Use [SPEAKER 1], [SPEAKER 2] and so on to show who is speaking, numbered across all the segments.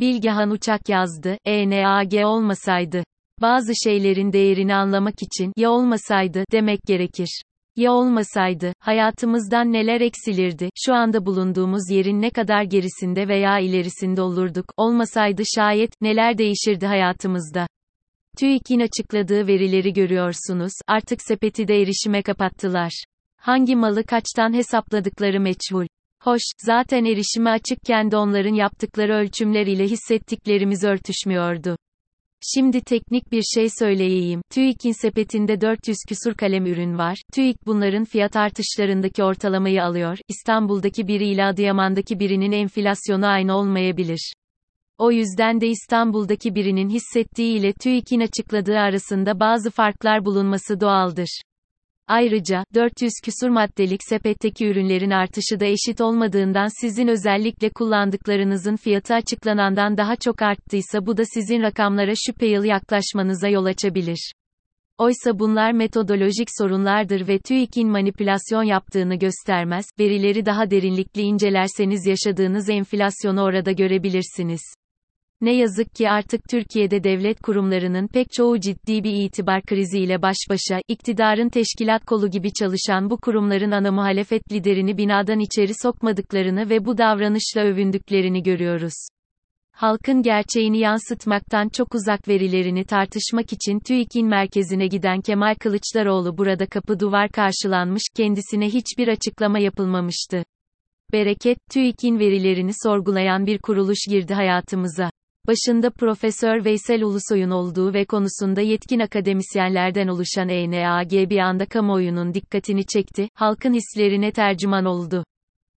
[SPEAKER 1] Bilgehan Uçak yazdı, ENAG olmasaydı. Bazı şeylerin değerini anlamak için, ya olmasaydı, demek gerekir. Ya olmasaydı, hayatımızdan neler eksilirdi, şu anda bulunduğumuz yerin ne kadar gerisinde veya ilerisinde olurduk, olmasaydı şayet, neler değişirdi hayatımızda. TÜİK'in açıkladığı verileri görüyorsunuz, artık sepeti de erişime kapattılar. Hangi malı kaçtan hesapladıkları meçhul. Hoş, zaten erişime açıkken de onların yaptıkları ölçümler ile hissettiklerimiz örtüşmüyordu. Şimdi teknik bir şey söyleyeyim. TÜİK'in sepetinde 400 küsur kalem ürün var. TÜİK bunların fiyat artışlarındaki ortalamayı alıyor. İstanbul'daki biri ile Adıyaman'daki birinin enflasyonu aynı olmayabilir. O yüzden de İstanbul'daki birinin hissettiği ile TÜİK'in açıkladığı arasında bazı farklar bulunması doğaldır. Ayrıca, 400 küsur maddelik sepetteki ürünlerin artışı da eşit olmadığından sizin özellikle kullandıklarınızın fiyatı açıklanandan daha çok arttıysa bu da sizin rakamlara şüpheli yaklaşmanıza yol açabilir. Oysa bunlar metodolojik sorunlardır ve TÜİK'in manipülasyon yaptığını göstermez, verileri daha derinlikli incelerseniz yaşadığınız enflasyonu orada görebilirsiniz. Ne yazık ki artık Türkiye'de devlet kurumlarının pek çoğu ciddi bir itibar kriziyle baş başa, iktidarın teşkilat kolu gibi çalışan bu kurumların ana muhalefet liderini binadan içeri sokmadıklarını ve bu davranışla övündüklerini görüyoruz. Halkın gerçeğini yansıtmaktan çok uzak verilerini tartışmak için TÜİK'in merkezine giden Kemal Kılıçdaroğlu burada kapı duvar karşılanmış, kendisine hiçbir açıklama yapılmamıştı. Bereket, TÜİK'in verilerini sorgulayan bir kuruluş girdi hayatımıza. Başında Profesör Veysel Ulusoy'un olduğu ve konusunda yetkin akademisyenlerden oluşan ENAG bir anda kamuoyunun dikkatini çekti, halkın hislerine tercüman oldu.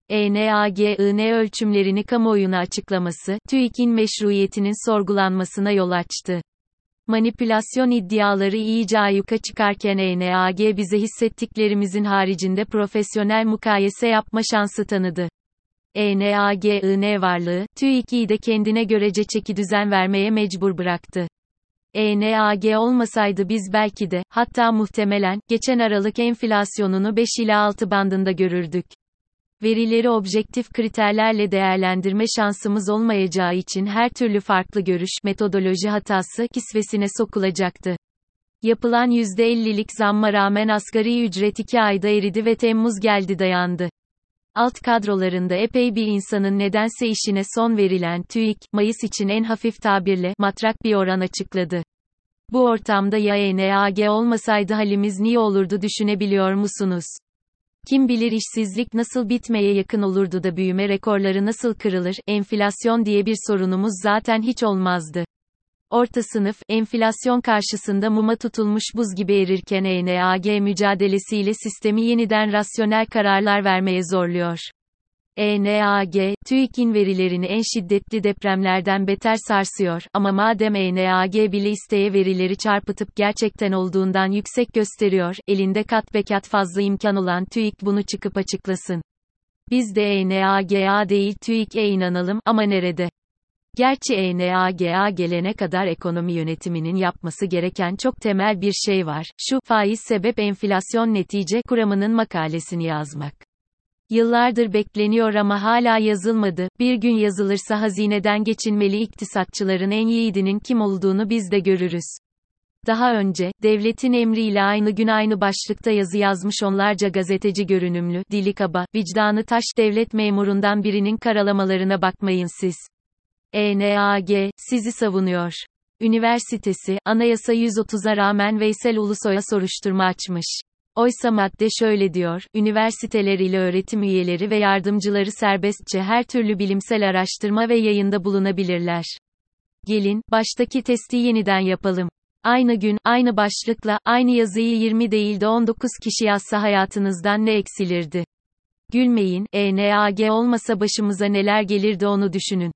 [SPEAKER 1] ENAG'ın ölçümlerini kamuoyuna açıklaması, TÜİK'in meşruiyetinin sorgulanmasına yol açtı. Manipülasyon iddiaları iyice ayyuka çıkarken ENAG bize hissettiklerimizin haricinde profesyonel mukayese yapma şansı tanıdı. ENAGIN varlığı, TÜİK'i de kendine görece çeki düzen vermeye mecbur bıraktı. ENAG olmasaydı biz belki de, hatta muhtemelen, geçen Aralık enflasyonunu 5 ila 6 bandında görürdük. Verileri objektif kriterlerle değerlendirme şansımız olmayacağı için her türlü farklı görüş, metodoloji hatası, kisvesine sokulacaktı. Yapılan %50'lik zamma rağmen asgari ücret 2 ayda eridi ve Temmuz geldi dayandı. Alt kadrolarında epey bir insanın nedense işine son verilen TÜİK, Mayıs için en hafif tabirle, matrak bir oran açıkladı. Bu ortamda ya ENAG olmasaydı halimiz niye olurdu düşünebiliyor musunuz? Kim bilir işsizlik nasıl bitmeye yakın olurdu da büyüme rekorları nasıl kırılır, enflasyon diye bir sorunumuz zaten hiç olmazdı. Orta sınıf, enflasyon karşısında muma tutulmuş buz gibi erirken ENAG mücadelesiyle sistemi yeniden rasyonel kararlar vermeye zorluyor. ENAG, TÜİK'in verilerini en şiddetli depremlerden beter sarsıyor, ama madem ENAG bile isteye verileri çarpıtıp gerçekten olduğundan yüksek gösteriyor, elinde kat be kat fazla imkan olan TÜİK bunu çıkıp açıklasın. Biz de ENAG'a değil TÜİK'e inanalım, ama nerede? Gerçi ENAGA gelene kadar ekonomi yönetiminin yapması gereken çok temel bir şey var. Şu, faiz sebep enflasyon netice kuramının makalesini yazmak. Yıllardır bekleniyor ama hala yazılmadı. Bir gün yazılırsa hazineden geçinmeli iktisatçıların en yiğidinin kim olduğunu biz de görürüz. Daha önce, devletin emriyle aynı gün aynı başlıkta yazı yazmış onlarca gazeteci görünümlü, dili kaba, vicdanı taş devlet memurundan birinin karalamalarına bakmayın siz. ENAG, sizi savunuyor. Üniversitesi, anayasa 130'a rağmen Veysel Ulusoy'a soruşturma açmış. Oysa madde şöyle diyor, üniversiteler ile öğretim üyeleri ve yardımcıları serbestçe her türlü bilimsel araştırma ve yayında bulunabilirler. Gelin, baştaki testi yeniden yapalım. Aynı gün, aynı başlıkla, aynı yazıyı 20 değil de 19 kişi yazsa hayatınızdan ne eksilirdi? Gülmeyin, ENAG olmasa başımıza neler gelirdi onu düşünün.